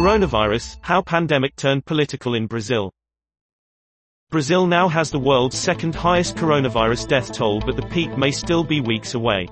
Coronavirus, how pandemic turned political in Brazil. Brazil now has the world's second highest coronavirus death toll but the peak may still be weeks away.